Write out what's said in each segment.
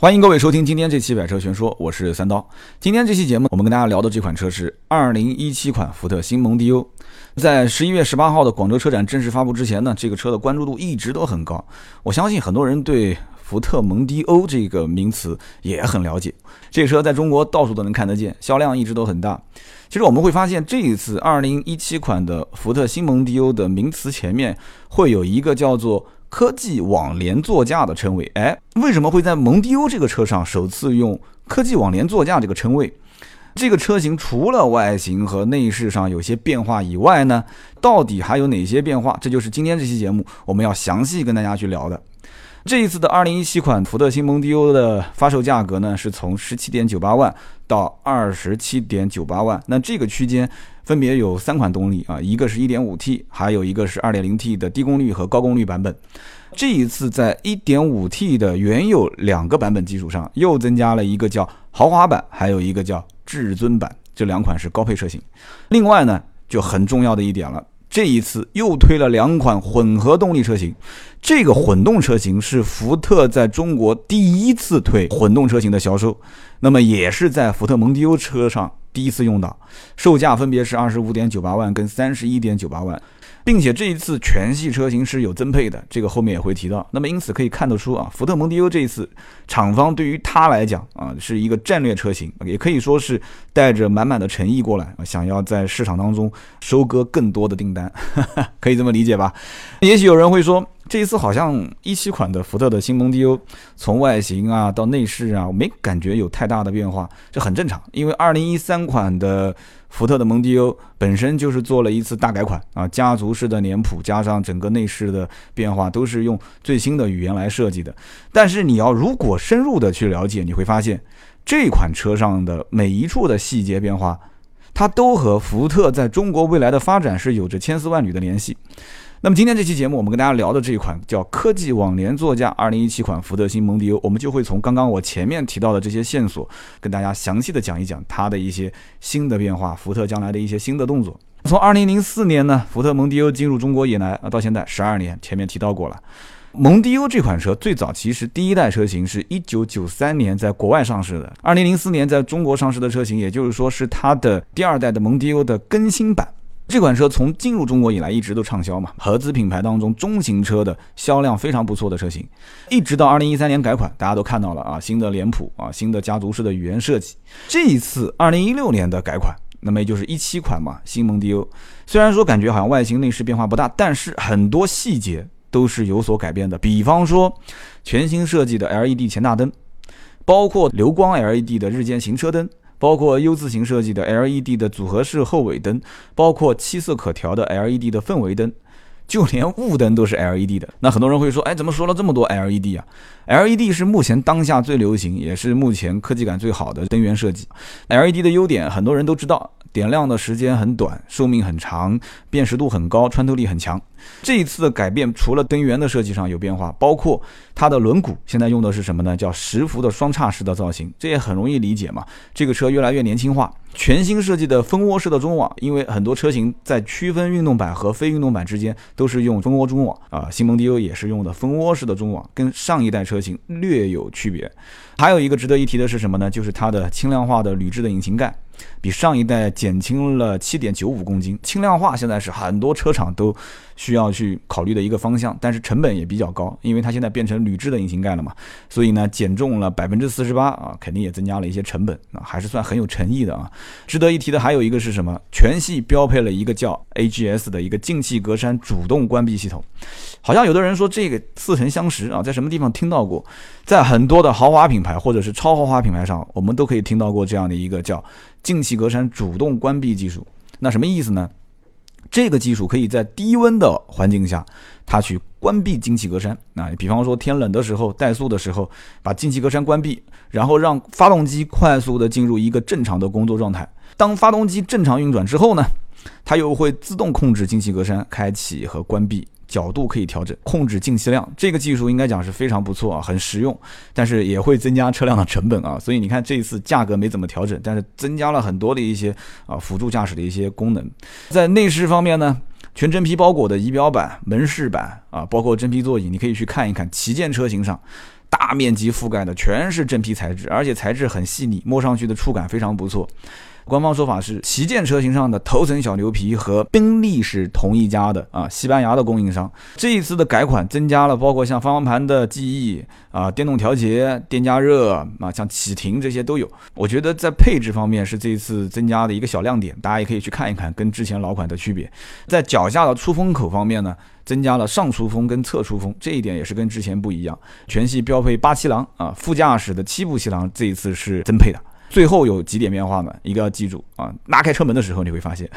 欢迎各位收听今天这期百车全说，我是三刀。今天这期节目，我们跟大家聊的这款车是二零一七款福特新蒙迪欧。在十一月十八号的广州车展正式发布之前呢，这个车的关注度一直都很高。我相信很多人对福特蒙迪欧这个名词也很了解。这个车在中国到处都能看得见，销量一直都很大。其实我们会发现，这一次二零一七款的福特新蒙迪欧的名词前面会有一个叫做。科技网联座驾的称谓，哎，为什么会在蒙迪欧这个车上首次用科技网联座驾这个称谓？这个车型除了外形和内饰上有些变化以外呢，到底还有哪些变化？这就是今天这期节目我们要详细跟大家去聊的。这一次的二零一七款福特新蒙迪欧的发售价格呢，是从十七点九八万到二十七点九八万，那这个区间。分别有三款动力啊，一个是 1.5T，还有一个是 2.0T 的低功率和高功率版本。这一次在 1.5T 的原有两个版本基础上，又增加了一个叫豪华版，还有一个叫至尊版，这两款是高配车型。另外呢，就很重要的一点了。这一次又推了两款混合动力车型，这个混动车型是福特在中国第一次推混动车型的销售，那么也是在福特蒙迪欧车上第一次用到，售价分别是二十五点九八万跟三十一点九八万。并且这一次全系车型是有增配的，这个后面也会提到。那么因此可以看得出啊，福特蒙迪欧这一次厂方对于它来讲啊，是一个战略车型，也可以说是带着满满的诚意过来，想要在市场当中收割更多的订单，可以这么理解吧？也许有人会说，这一次好像一七款的福特的新蒙迪欧，从外形啊到内饰啊，没感觉有太大的变化，这很正常，因为二零一三款的。福特的蒙迪欧本身就是做了一次大改款啊，家族式的脸谱加上整个内饰的变化，都是用最新的语言来设计的。但是你要如果深入的去了解，你会发现这款车上的每一处的细节变化，它都和福特在中国未来的发展是有着千丝万缕的联系。那么今天这期节目，我们跟大家聊的这一款叫科技网联座驾二零一七款福特新蒙迪欧，我们就会从刚刚我前面提到的这些线索，跟大家详细的讲一讲它的一些新的变化，福特将来的一些新的动作。从二零零四年呢，福特蒙迪欧进入中国以来啊，到现在十二年，前面提到过了。蒙迪欧这款车最早其实第一代车型是一九九三年在国外上市的，二零零四年在中国上市的车型，也就是说是它的第二代的蒙迪欧的更新版。这款车从进入中国以来一直都畅销嘛，合资品牌当中中型车的销量非常不错的车型，一直到二零一三年改款，大家都看到了啊，新的脸谱啊，新的家族式的语言设计。这一次二零一六年的改款，那么也就是一七款嘛，新蒙迪欧，虽然说感觉好像外形内饰变化不大，但是很多细节都是有所改变的，比方说全新设计的 LED 前大灯，包括流光 LED 的日间行车灯。包括 U 字形设计的 LED 的组合式后尾灯，包括七色可调的 LED 的氛围灯，就连雾灯都是 LED 的。那很多人会说，哎，怎么说了这么多 LED 啊？LED 是目前当下最流行，也是目前科技感最好的灯源设计。LED 的优点，很多人都知道。点亮的时间很短，寿命很长，辨识度很高，穿透力很强。这一次的改变，除了灯源的设计上有变化，包括它的轮毂现在用的是什么呢？叫十幅的双叉式的造型，这也很容易理解嘛。这个车越来越年轻化，全新设计的蜂窝式的中网，因为很多车型在区分运动版和非运动版之间都是用蜂窝中网啊，新蒙迪欧也是用的蜂窝式的中网，跟上一代车型略有区别。还有一个值得一提的是什么呢？就是它的轻量化的铝制的引擎盖。比上一代减轻了七点九五公斤，轻量化现在是很多车厂都需要去考虑的一个方向，但是成本也比较高，因为它现在变成铝制的引擎盖了嘛，所以呢减重了百分之四十八啊，肯定也增加了一些成本啊，还是算很有诚意的啊。值得一提的还有一个是什么？全系标配了一个叫 AGS 的一个进气格栅主动关闭系统，好像有的人说这个似曾相识啊，在什么地方听到过？在很多的豪华品牌或者是超豪华品牌上，我们都可以听到过这样的一个叫。进气格栅主动关闭技术，那什么意思呢？这个技术可以在低温的环境下，它去关闭进气格栅。那比方说天冷的时候，怠速的时候，把进气格栅关闭，然后让发动机快速的进入一个正常的工作状态。当发动机正常运转之后呢，它又会自动控制进气格栅开启和关闭。角度可以调整，控制进气量，这个技术应该讲是非常不错啊，很实用，但是也会增加车辆的成本啊。所以你看这一次价格没怎么调整，但是增加了很多的一些啊辅助驾驶的一些功能。在内饰方面呢，全真皮包裹的仪表板、门饰板啊，包括真皮座椅，你可以去看一看旗舰车型上。大面积覆盖的全是真皮材质，而且材质很细腻，摸上去的触感非常不错。官方说法是，旗舰车型上的头层小牛皮和宾利是同一家的啊，西班牙的供应商。这一次的改款增加了包括像方向盘的记忆啊、电动调节、电加热啊、像启停这些都有。我觉得在配置方面是这一次增加的一个小亮点，大家也可以去看一看跟之前老款的区别。在脚下的出风口方面呢，增加了上出风跟侧出风，这一点也是跟之前不一样。全系标配八气囊啊，副驾驶的七部气囊这一次是增配的。最后有几点变化呢？一个要记住啊，拉开车门的时候你会发现，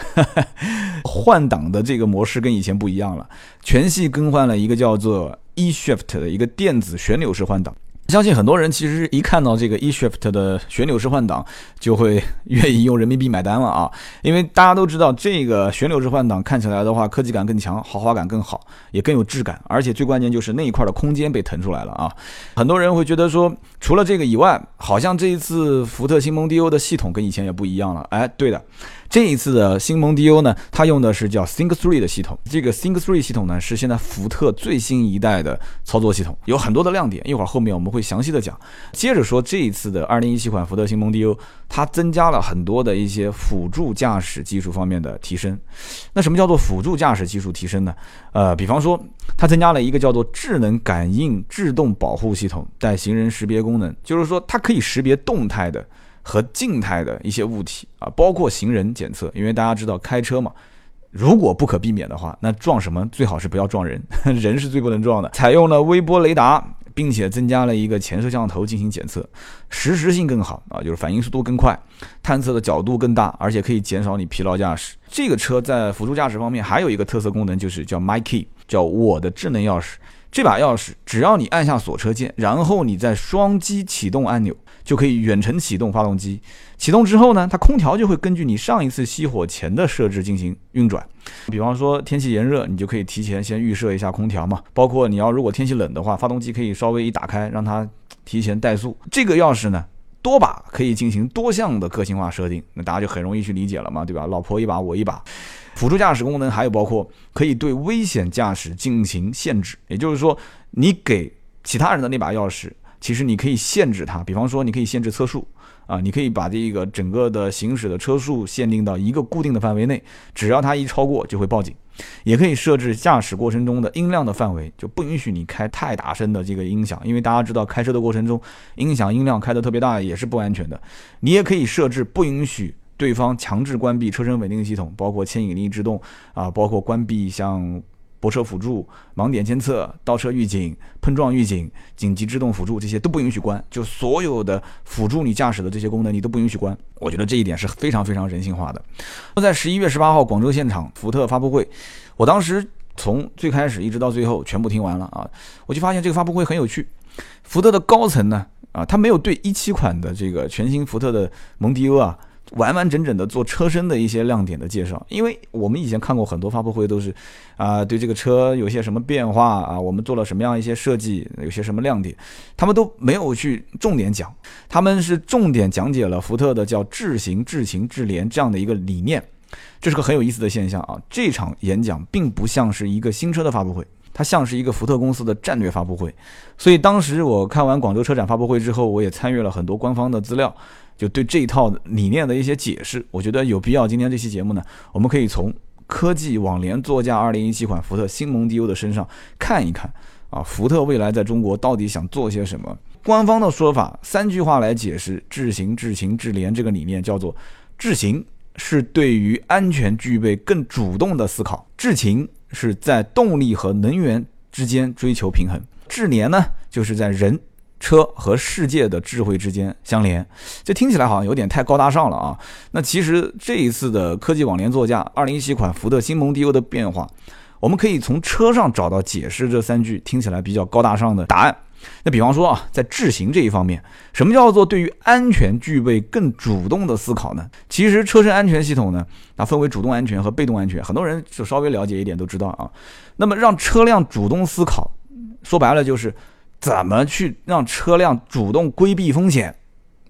换挡的这个模式跟以前不一样了，全系更换了一个叫做 eShift 的一个电子旋钮式换挡。相信很多人其实一看到这个 eShift 的旋钮式换挡，就会愿意用人民币买单了啊！因为大家都知道，这个旋钮式换挡看起来的话，科技感更强，豪华感更好，也更有质感，而且最关键就是那一块的空间被腾出来了啊！很多人会觉得说，除了这个以外，好像这一次福特新蒙迪欧的系统跟以前也不一样了。哎，对的。这一次的新蒙迪欧呢，它用的是叫 Think Three 的系统。这个 Think Three 系统呢，是现在福特最新一代的操作系统，有很多的亮点。一会儿后面我们会详细的讲。接着说这一次的2017款福特新蒙迪欧，它增加了很多的一些辅助驾驶技术方面的提升。那什么叫做辅助驾驶技术提升呢？呃，比方说它增加了一个叫做智能感应制动保护系统，带行人识别功能，就是说它可以识别动态的。和静态的一些物体啊，包括行人检测，因为大家知道开车嘛，如果不可避免的话，那撞什么最好是不要撞人，人是最不能撞的。采用了微波雷达，并且增加了一个前摄像头进行检测，实时性更好啊，就是反应速度更快，探测的角度更大，而且可以减少你疲劳驾驶。这个车在辅助驾驶方面还有一个特色功能，就是叫 My Key，叫我的智能钥匙。这把钥匙只要你按下锁车键，然后你再双击启动按钮。就可以远程启动发动机，启动之后呢，它空调就会根据你上一次熄火前的设置进行运转。比方说天气炎热，你就可以提前先预设一下空调嘛。包括你要如果天气冷的话，发动机可以稍微一打开，让它提前怠速。这个钥匙呢，多把可以进行多项的个性化设定，那大家就很容易去理解了嘛，对吧？老婆一把，我一把。辅助驾驶功能还有包括可以对危险驾驶进行限制，也就是说，你给其他人的那把钥匙。其实你可以限制它，比方说你可以限制车速啊，你可以把这个整个的行驶的车速限定到一个固定的范围内，只要它一超过就会报警。也可以设置驾驶过程中的音量的范围，就不允许你开太大声的这个音响，因为大家知道开车的过程中音响音量开得特别大也是不安全的。你也可以设置不允许对方强制关闭车身稳定系统，包括牵引力制动啊，包括关闭像。泊车辅助、盲点监测、倒车预警、碰撞预警、紧急制动辅助，这些都不允许关。就所有的辅助你驾驶的这些功能，你都不允许关。我觉得这一点是非常非常人性化的。那在十一月十八号广州现场福特发布会，我当时从最开始一直到最后全部听完了啊，我就发现这个发布会很有趣。福特的高层呢，啊，他没有对一七款的这个全新福特的蒙迪欧啊。完完整整的做车身的一些亮点的介绍，因为我们以前看过很多发布会，都是啊，对这个车有些什么变化啊，我们做了什么样一些设计，有些什么亮点，他们都没有去重点讲，他们是重点讲解了福特的叫智行、智行、智联这样的一个理念，这是个很有意思的现象啊。这场演讲并不像是一个新车的发布会，它像是一个福特公司的战略发布会，所以当时我看完广州车展发布会之后，我也参与了很多官方的资料。就对这一套理念的一些解释，我觉得有必要。今天这期节目呢，我们可以从科技网联座驾2017款福特新蒙迪欧的身上看一看啊，福特未来在中国到底想做些什么？官方的说法三句话来解释智行、智行、智联这个理念，叫做智行是对于安全具备更主动的思考，智勤是在动力和能源之间追求平衡，智联呢就是在人。车和世界的智慧之间相连，这听起来好像有点太高大上了啊。那其实这一次的科技网联座驾2017款福特新蒙迪欧的变化，我们可以从车上找到解释这三句听起来比较高大上的答案。那比方说啊，在智行这一方面，什么叫做对于安全具备更主动的思考呢？其实车身安全系统呢，它分为主动安全和被动安全，很多人就稍微了解一点都知道啊。那么让车辆主动思考，说白了就是。怎么去让车辆主动规避风险，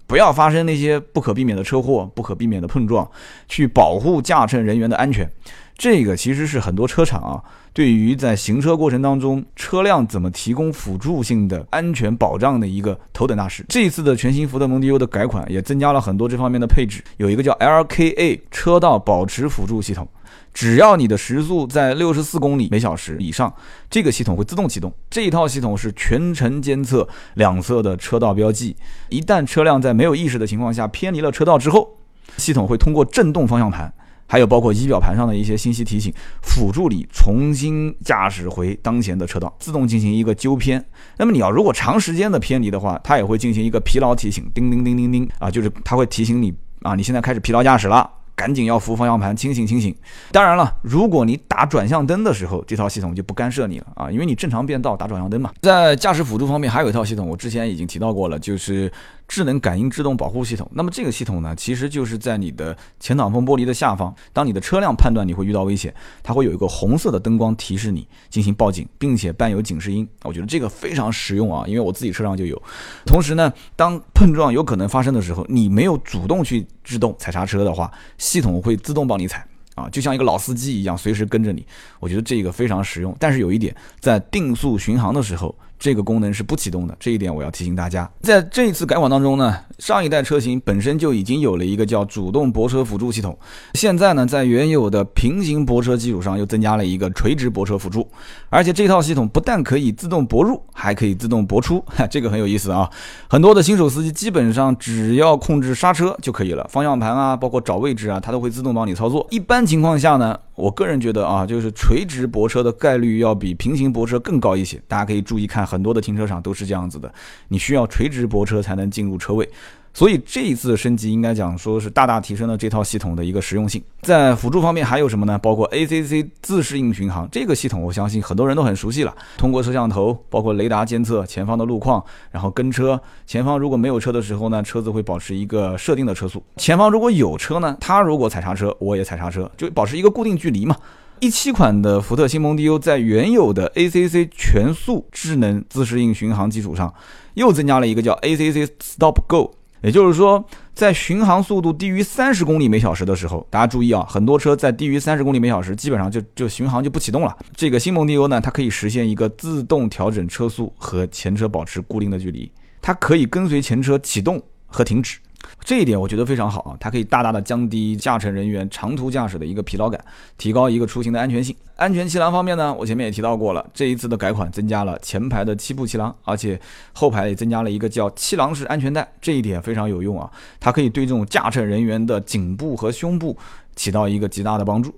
不要发生那些不可避免的车祸、不可避免的碰撞，去保护驾乘人员的安全。这个其实是很多车厂啊，对于在行车过程当中车辆怎么提供辅助性的安全保障的一个头等大事。这一次的全新福特蒙迪欧的改款也增加了很多这方面的配置，有一个叫 LKA 车道保持辅助系统，只要你的时速在六十四公里每小时以上，这个系统会自动启动。这一套系统是全程监测两侧的车道标记，一旦车辆在没有意识的情况下偏离了车道之后，系统会通过震动方向盘。还有包括仪表盘上的一些信息提醒，辅助你重新驾驶回当前的车道，自动进行一个纠偏。那么你要如果长时间的偏离的话，它也会进行一个疲劳提醒，叮叮叮叮叮啊，就是它会提醒你啊，你现在开始疲劳驾驶了。赶紧要扶方向盘，清醒清醒。当然了，如果你打转向灯的时候，这套系统就不干涉你了啊，因为你正常变道打转向灯嘛。在驾驶辅助方面，还有一套系统，我之前已经提到过了，就是智能感应制动保护系统。那么这个系统呢，其实就是在你的前挡风玻璃的下方，当你的车辆判断你会遇到危险，它会有一个红色的灯光提示你进行报警，并且伴有警示音。我觉得这个非常实用啊，因为我自己车上就有。同时呢，当碰撞有可能发生的时候，你没有主动去。制动踩刹车的话，系统会自动帮你踩啊，就像一个老司机一样，随时跟着你。我觉得这个非常实用。但是有一点，在定速巡航的时候。这个功能是不启动的，这一点我要提醒大家。在这一次改款当中呢，上一代车型本身就已经有了一个叫主动泊车辅助系统，现在呢，在原有的平行泊车基础上又增加了一个垂直泊车辅助，而且这套系统不但可以自动泊入，还可以自动泊出，哈 这个很有意思啊。很多的新手司机基本上只要控制刹车就可以了，方向盘啊，包括找位置啊，它都会自动帮你操作。一般情况下呢，我个人觉得啊，就是垂直泊车的概率要比平行泊车更高一些，大家可以注意看。很多的停车场都是这样子的，你需要垂直泊车才能进入车位。所以这一次升级应该讲说是大大提升了这套系统的一个实用性。在辅助方面还有什么呢？包括 ACC 自适应巡航这个系统，我相信很多人都很熟悉了。通过摄像头，包括雷达监测前方的路况，然后跟车。前方如果没有车的时候呢，车子会保持一个设定的车速。前方如果有车呢，它如果踩刹车，我也踩刹车，就保持一个固定距离嘛。一七款的福特新蒙迪欧在原有的 ACC 全速智能自适应巡航基础上，又增加了一个叫 ACC Stop Go。也就是说，在巡航速度低于三十公里每小时的时候，大家注意啊，很多车在低于三十公里每小时，基本上就就巡航就不启动了。这个新蒙迪欧呢，它可以实现一个自动调整车速和前车保持固定的距离，它可以跟随前车启动和停止。这一点我觉得非常好啊，它可以大大的降低驾乘人员长途驾驶的一个疲劳感，提高一个出行的安全性。安全气囊方面呢，我前面也提到过了，这一次的改款增加了前排的七步气囊，而且后排也增加了一个叫气囊式安全带，这一点非常有用啊，它可以对这种驾乘人员的颈部和胸部起到一个极大的帮助。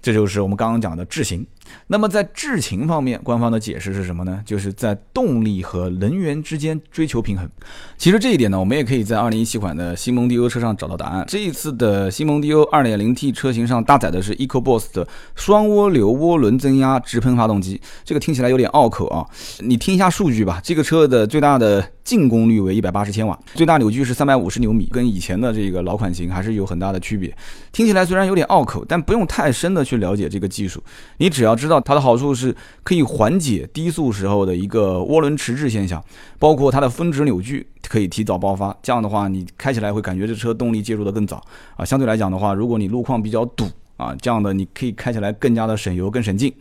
这就是我们刚刚讲的智行。那么在智勤方面，官方的解释是什么呢？就是在动力和能源之间追求平衡。其实这一点呢，我们也可以在2017款的新蒙迪欧车上找到答案。这一次的新蒙迪欧 2.0T 车型上搭载的是 EcoBoost 的双涡流涡轮增压直喷发动机，这个听起来有点拗口啊。你听一下数据吧，这个车的最大的净功率为180千瓦，最大扭矩是350牛米，跟以前的这个老款型还是有很大的区别。听起来虽然有点拗口，但不用太深的去了解这个技术，你只要。知道它的好处是可以缓解低速时候的一个涡轮迟滞现象，包括它的峰值扭矩可以提早爆发。这样的话，你开起来会感觉这车动力介入的更早啊。相对来讲的话，如果你路况比较堵。啊，这样的你可以开起来更加的省油、更省劲。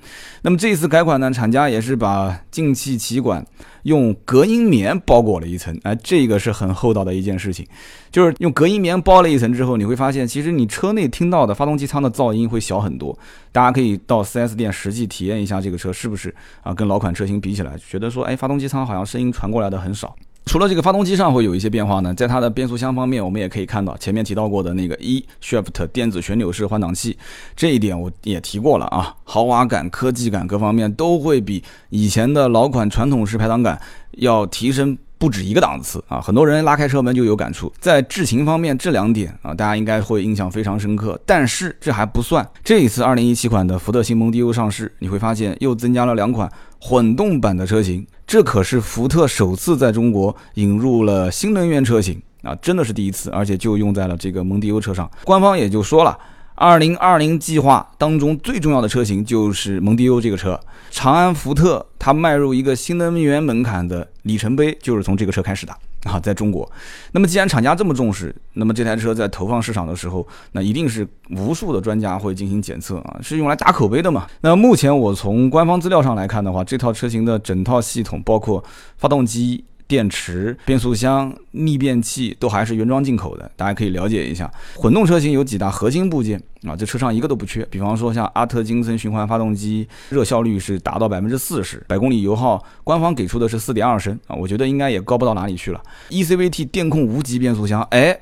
那么这一次改款呢，厂家也是把进气歧管用隔音棉包裹了一层，哎，这个是很厚道的一件事情。就是用隔音棉包了一层之后，你会发现，其实你车内听到的发动机舱的噪音会小很多。大家可以到 4S 店实际体验一下这个车是不是啊，跟老款车型比起来，觉得说，哎，发动机舱好像声音传过来的很少。除了这个发动机上会有一些变化呢，在它的变速箱方面，我们也可以看到前面提到过的那个 e Shift 电子旋钮式换挡器，这一点我也提过了啊，豪华感、科技感各方面都会比以前的老款传统式排挡杆要提升不止一个档次啊！很多人拉开车门就有感触。在智行方面，这两点啊，大家应该会印象非常深刻。但是这还不算，这一次2017款的福特新蒙迪欧上市，你会发现又增加了两款混动版的车型。这可是福特首次在中国引入了新能源车型啊，真的是第一次，而且就用在了这个蒙迪欧车上。官方也就说了，二零二零计划当中最重要的车型就是蒙迪欧这个车。长安福特它迈入一个新能源门槛的里程碑，就是从这个车开始的啊，在中国。那么既然厂家这么重视，那么这台车在投放市场的时候，那一定是无数的专家会进行检测啊，是用来打口碑的嘛。那目前我从官方资料上来看的话，这套车型的整套系统，包括发动机。电池、变速箱、逆变器都还是原装进口的，大家可以了解一下。混动车型有几大核心部件啊，这车上一个都不缺。比方说像阿特金森循环发动机，热效率是达到百分之四十，百公里油耗官方给出的是四点二升啊，我觉得应该也高不到哪里去了。ECVT 电控无级变速箱，哎，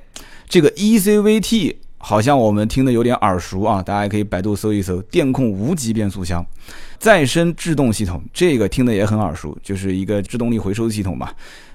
这个 ECVT 好像我们听的有点耳熟啊，大家可以百度搜一搜电控无级变速箱。再生制动系统，这个听的也很耳熟，就是一个制动力回收系统嘛。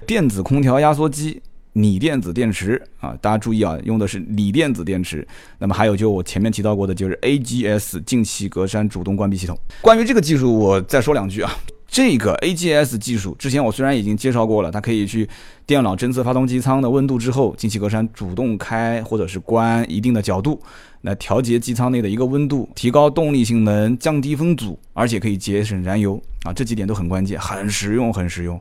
电子空调压缩机，锂电子电池啊，大家注意啊，用的是锂电子电池。那么还有就我前面提到过的，就是 AGS 进气格栅主动关闭系统。关于这个技术，我再说两句啊。这个 AGS 技术之前我虽然已经介绍过了，它可以去电脑侦测发动机舱的温度之后，进气格栅主动开或者是关一定的角度。来调节机舱内的一个温度，提高动力性能，降低风阻，而且可以节省燃油啊，这几点都很关键，很实用，很实用。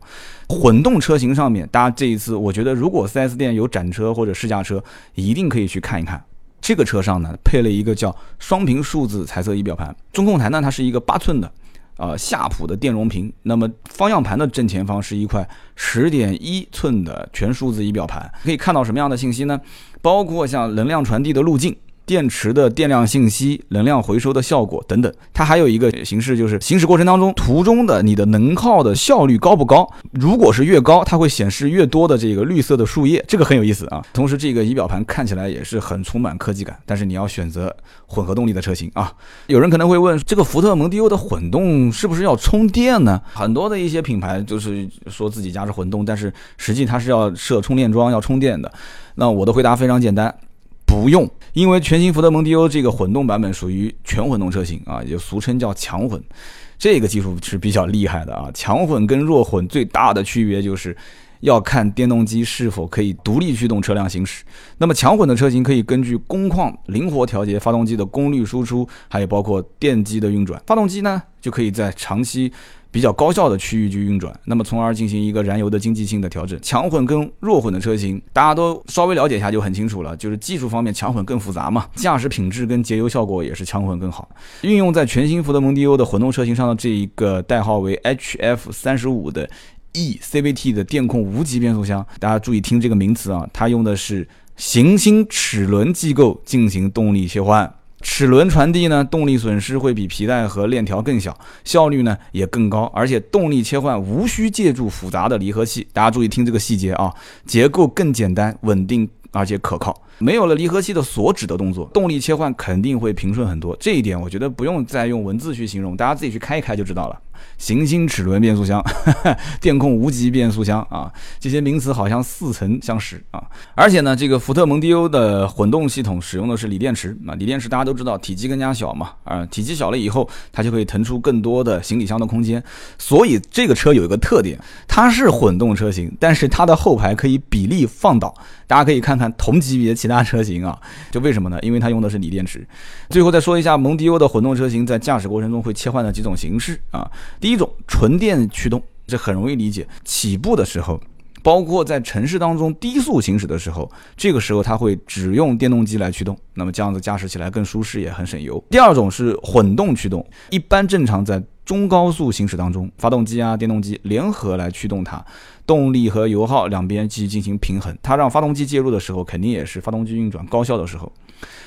混动车型上面，大家这一次我觉得，如果 4S 店有展车或者试驾车，一定可以去看一看。这个车上呢，配了一个叫双屏数字彩色仪表盘，中控台呢，它是一个八寸的，呃，夏普的电容屏。那么方向盘的正前方是一块十点一寸的全数字仪表盘，可以看到什么样的信息呢？包括像能量传递的路径。电池的电量信息、能量回收的效果等等，它还有一个形式，就是行驶过程当中途中的你的能耗的效率高不高？如果是越高，它会显示越多的这个绿色的树叶，这个很有意思啊。同时，这个仪表盘看起来也是很充满科技感，但是你要选择混合动力的车型啊。有人可能会问，这个福特蒙迪欧的混动是不是要充电呢？很多的一些品牌就是说自己家是混动，但是实际它是要设充电桩、要充电的。那我的回答非常简单。不用，因为全新福特蒙迪欧这个混动版本属于全混动车型啊，也俗称叫强混，这个技术是比较厉害的啊。强混跟弱混最大的区别就是要看电动机是否可以独立驱动车辆行驶。那么强混的车型可以根据工况灵活调节发动机的功率输出，还有包括电机的运转，发动机呢就可以在长期。比较高效的区域去运转，那么从而进行一个燃油的经济性的调整。强混跟弱混的车型，大家都稍微了解一下就很清楚了。就是技术方面，强混更复杂嘛，驾驶品质跟节油效果也是强混更好。运用在全新福特蒙迪欧的混动车型上的这一个代号为 HF 三十五的 E CVT 的电控无级变速箱，大家注意听这个名词啊，它用的是行星齿轮机构进行动力切换。齿轮传递呢，动力损失会比皮带和链条更小，效率呢也更高，而且动力切换无需借助复杂的离合器。大家注意听这个细节啊，结构更简单、稳定而且可靠。没有了离合器的锁止的动作，动力切换肯定会平顺很多。这一点我觉得不用再用文字去形容，大家自己去开一开就知道了。行星齿轮变速箱、电控无级变速箱啊，这些名词好像似曾相识啊。而且呢，这个福特蒙迪欧的混动系统使用的是锂电池啊，锂电池大家都知道体积更加小嘛，啊，体积小了以后，它就可以腾出更多的行李箱的空间。所以这个车有一个特点，它是混动车型，但是它的后排可以比例放倒。大家可以看看同级别其他车型啊，就为什么呢？因为它用的是锂电池。最后再说一下蒙迪欧的混动车型在驾驶过程中会切换的几种形式啊。第一种纯电驱动，这很容易理解。起步的时候，包括在城市当中低速行驶的时候，这个时候它会只用电动机来驱动，那么这样子驾驶起来更舒适，也很省油。第二种是混动驱动，一般正常在中高速行驶当中，发动机啊、电动机联合来驱动它。动力和油耗两边去进行平衡，它让发动机介入的时候，肯定也是发动机运转高效的时候。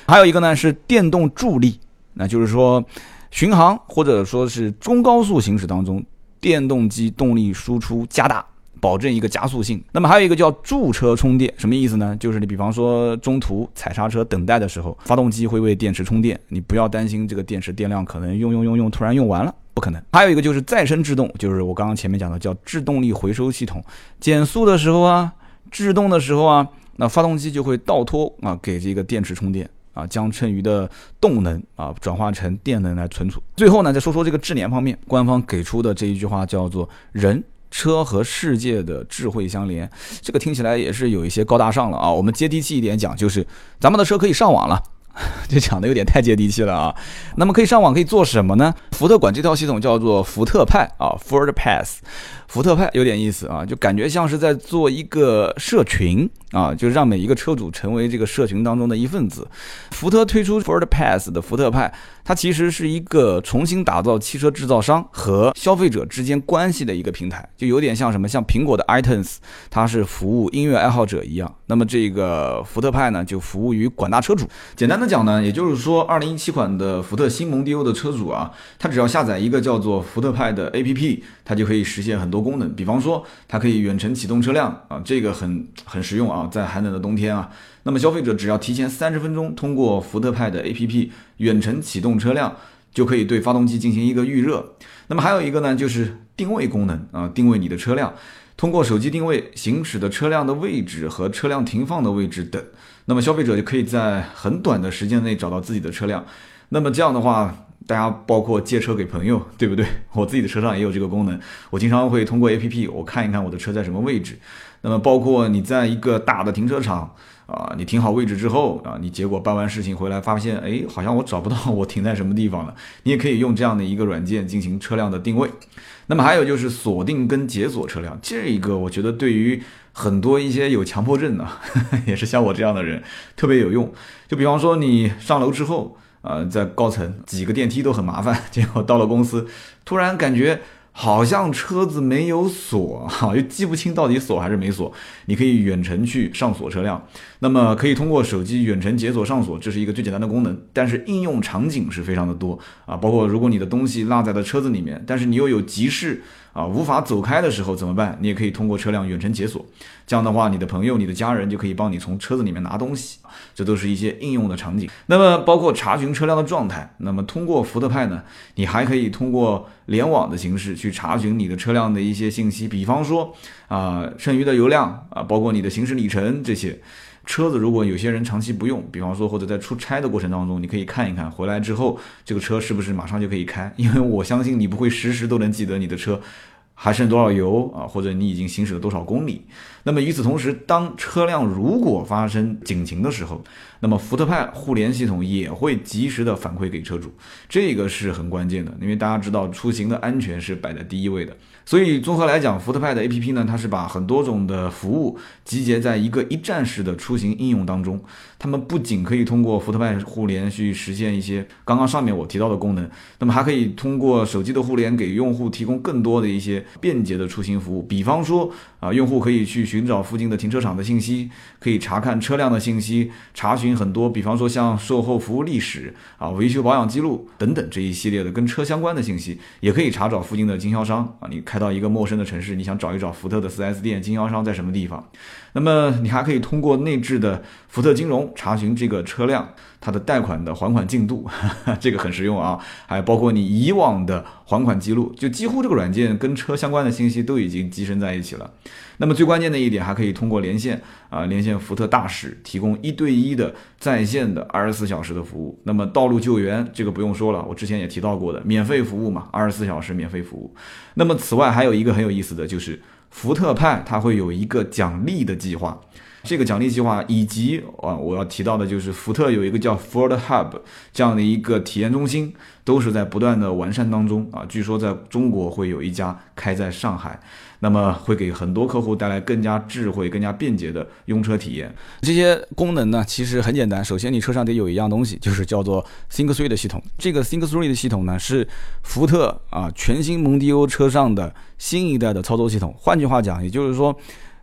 还有一个呢是电动助力，那就是说巡航或者说是中高速行驶当中，电动机动力输出加大，保证一个加速性。那么还有一个叫驻车充电，什么意思呢？就是你比方说中途踩刹车等待的时候，发动机会为电池充电，你不要担心这个电池电量可能用用用用突然用完了。不可能。还有一个就是再生制动，就是我刚刚前面讲的叫制动力回收系统。减速的时候啊，制动的时候啊，那发动机就会倒拖啊，给这个电池充电啊，将剩余的动能啊转化成电能来存储。最后呢，再说说这个智联方面，官方给出的这一句话叫做“人车和世界的智慧相连”，这个听起来也是有一些高大上了啊。我们接地气一点讲，就是咱们的车可以上网了。就讲的有点太接地气了啊！那么可以上网可以做什么呢？福特管这套系统叫做福特派啊，Ford Pass。福特派有点意思啊，就感觉像是在做一个社群啊，就让每一个车主成为这个社群当中的一份子。福特推出 Ford Pass 的福特派，它其实是一个重新打造汽车制造商和消费者之间关系的一个平台，就有点像什么，像苹果的 iTunes，它是服务音乐爱好者一样。那么这个福特派呢，就服务于广大车主。简单的讲呢，也就是说，二零一七款的福特新蒙迪欧的车主啊，他只要下载一个叫做福特派的 APP，它就可以实现很多功能。比方说，它可以远程启动车辆啊，这个很很实用啊，在寒冷的冬天啊。那么消费者只要提前三十分钟通过福特派的 APP 远程启动车辆，就可以对发动机进行一个预热。那么还有一个呢，就是定位功能啊，定位你的车辆，通过手机定位行驶的车辆的位置和车辆停放的位置等。那么消费者就可以在很短的时间内找到自己的车辆。那么这样的话，大家包括借车给朋友，对不对？我自己的车上也有这个功能，我经常会通过 APP 我看一看我的车在什么位置。那么包括你在一个大的停车场。啊，你停好位置之后啊，你结果办完事情回来发现，哎，好像我找不到 我停在什么地方了。你也可以用这样的一个软件进行车辆的定位。那么还有就是锁定跟解锁车辆，这一个我觉得对于很多一些有强迫症的，也是像我这样的人特别有用。就比方说你上楼之后，呃，在高层几个电梯都很麻烦，结果到了公司，突然感觉。好像车子没有锁，哈，又记不清到底锁还是没锁。你可以远程去上锁车辆，那么可以通过手机远程解锁上锁，这是一个最简单的功能。但是应用场景是非常的多啊，包括如果你的东西落在了车子里面，但是你又有急事。啊，无法走开的时候怎么办？你也可以通过车辆远程解锁，这样的话，你的朋友、你的家人就可以帮你从车子里面拿东西。这都是一些应用的场景。那么，包括查询车辆的状态。那么，通过福特派呢，你还可以通过联网的形式去查询你的车辆的一些信息，比方说啊，剩余的油量啊，包括你的行驶里程这些。车子如果有些人长期不用，比方说或者在出差的过程当中，你可以看一看，回来之后这个车是不是马上就可以开？因为我相信你不会时时都能记得你的车还剩多少油啊，或者你已经行驶了多少公里。那么与此同时，当车辆如果发生警情的时候，那么福特派互联系统也会及时的反馈给车主，这个是很关键的，因为大家知道出行的安全是摆在第一位的。所以综合来讲，福特派的 APP 呢，它是把很多种的服务集结在一个一站式的出行应用当中。他们不仅可以通过福特派互联去实现一些刚刚上面我提到的功能，那么还可以通过手机的互联给用户提供更多的一些便捷的出行服务。比方说啊，用户可以去寻找附近的停车场的信息，可以查看车辆的信息，查询很多，比方说像售后服务历史啊、维修保养记录等等这一系列的跟车相关的信息，也可以查找附近的经销商啊，你。开到一个陌生的城市，你想找一找福特的 4S 店经销商在什么地方？那么你还可以通过内置的福特金融查询这个车辆它的贷款的还款进度，这个很实用啊。还包括你以往的还款记录，就几乎这个软件跟车相关的信息都已经集成在一起了。那么最关键的一点，还可以通过连线啊，连线福特大使，提供一对一的在线的二十四小时的服务。那么道路救援这个不用说了，我之前也提到过的免费服务嘛，二十四小时免费服务。那么此外还有一个很有意思的就是。福特派他会有一个奖励的计划，这个奖励计划以及啊，我要提到的就是福特有一个叫 Ford Hub 这样的一个体验中心，都是在不断的完善当中啊。据说在中国会有一家开在上海。那么会给很多客户带来更加智慧、更加便捷的用车体验。这些功能呢，其实很简单。首先，你车上得有一样东西，就是叫做 Think Three 的系统。这个 Think Three 的系统呢，是福特啊全新蒙迪欧车上的新一代的操作系统。换句话讲，也就是说。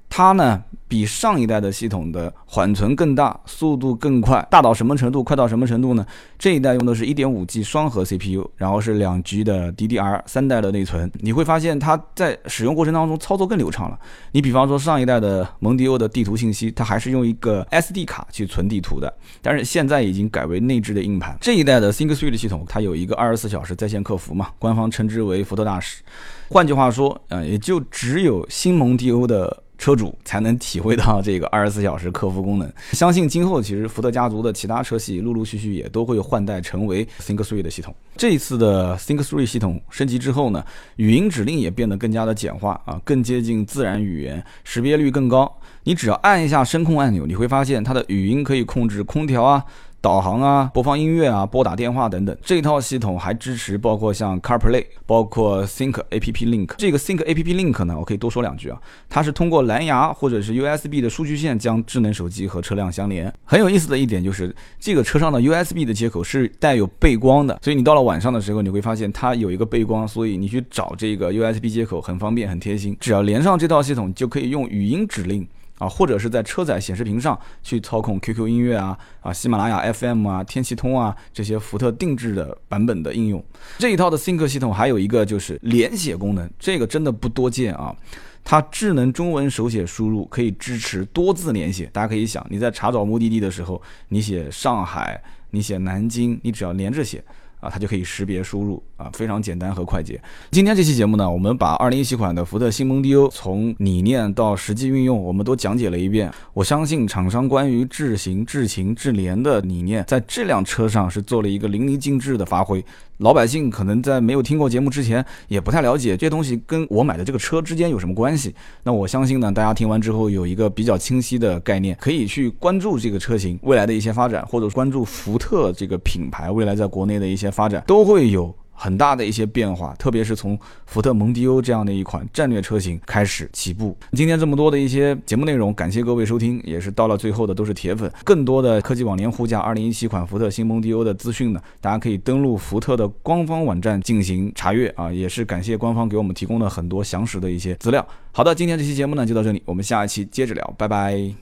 它呢，比上一代的系统的缓存更大，速度更快，大到什么程度？快到什么程度呢？这一代用的是一点五 G 双核 CPU，然后是两 G 的 DDR 三代的内存。你会发现它在使用过程当中操作更流畅了。你比方说上一代的蒙迪欧的地图信息，它还是用一个 SD 卡去存地图的，但是现在已经改为内置的硬盘。这一代的 Think Three 的系统，它有一个二十四小时在线客服嘛，官方称之为福特大使。换句话说，呃，也就只有新蒙迪欧的。车主才能体会到这个二十四小时客服功能。相信今后其实福特家族的其他车系陆陆续续也都会换代成为 Think Three 的系统。这一次的 Think Three 系统升级之后呢，语音指令也变得更加的简化啊，更接近自然语言，识别率更高。你只要按一下声控按钮，你会发现它的语音可以控制空调啊。导航啊、播放音乐啊、拨打电话等等。这套系统还支持包括像 CarPlay、包括 Think App Link。这个 Think App Link 呢，我可以多说两句啊，它是通过蓝牙或者是 USB 的数据线将智能手机和车辆相连。很有意思的一点就是，这个车上的 USB 的接口是带有背光的，所以你到了晚上的时候，你会发现它有一个背光，所以你去找这个 USB 接口很方便、很贴心。只要连上这套系统，就可以用语音指令。啊，或者是在车载显示屏上去操控 QQ 音乐啊、啊喜马拉雅 FM 啊、天气通啊这些福特定制的版本的应用。这一套的 Sync 系统还有一个就是连写功能，这个真的不多见啊。它智能中文手写输入可以支持多字连写。大家可以想，你在查找目的地的时候，你写上海，你写南京，你只要连着写。啊，它就可以识别输入啊，非常简单和快捷。今天这期节目呢，我们把二零一七款的福特新蒙迪欧从理念到实际运用，我们都讲解了一遍。我相信厂商关于智行、智勤、智联的理念，在这辆车上是做了一个淋漓尽致的发挥。老百姓可能在没有听过节目之前，也不太了解这东西跟我买的这个车之间有什么关系。那我相信呢，大家听完之后有一个比较清晰的概念，可以去关注这个车型未来的一些发展，或者关注福特这个品牌未来在国内的一些发展，都会有。很大的一些变化，特别是从福特蒙迪欧这样的一款战略车型开始起步。今天这么多的一些节目内容，感谢各位收听，也是到了最后的都是铁粉。更多的科技网联呼价二零一七款福特新蒙迪欧的资讯呢，大家可以登录福特的官方网站进行查阅啊，也是感谢官方给我们提供了很多详实的一些资料。好的，今天这期节目呢就到这里，我们下一期接着聊，拜拜。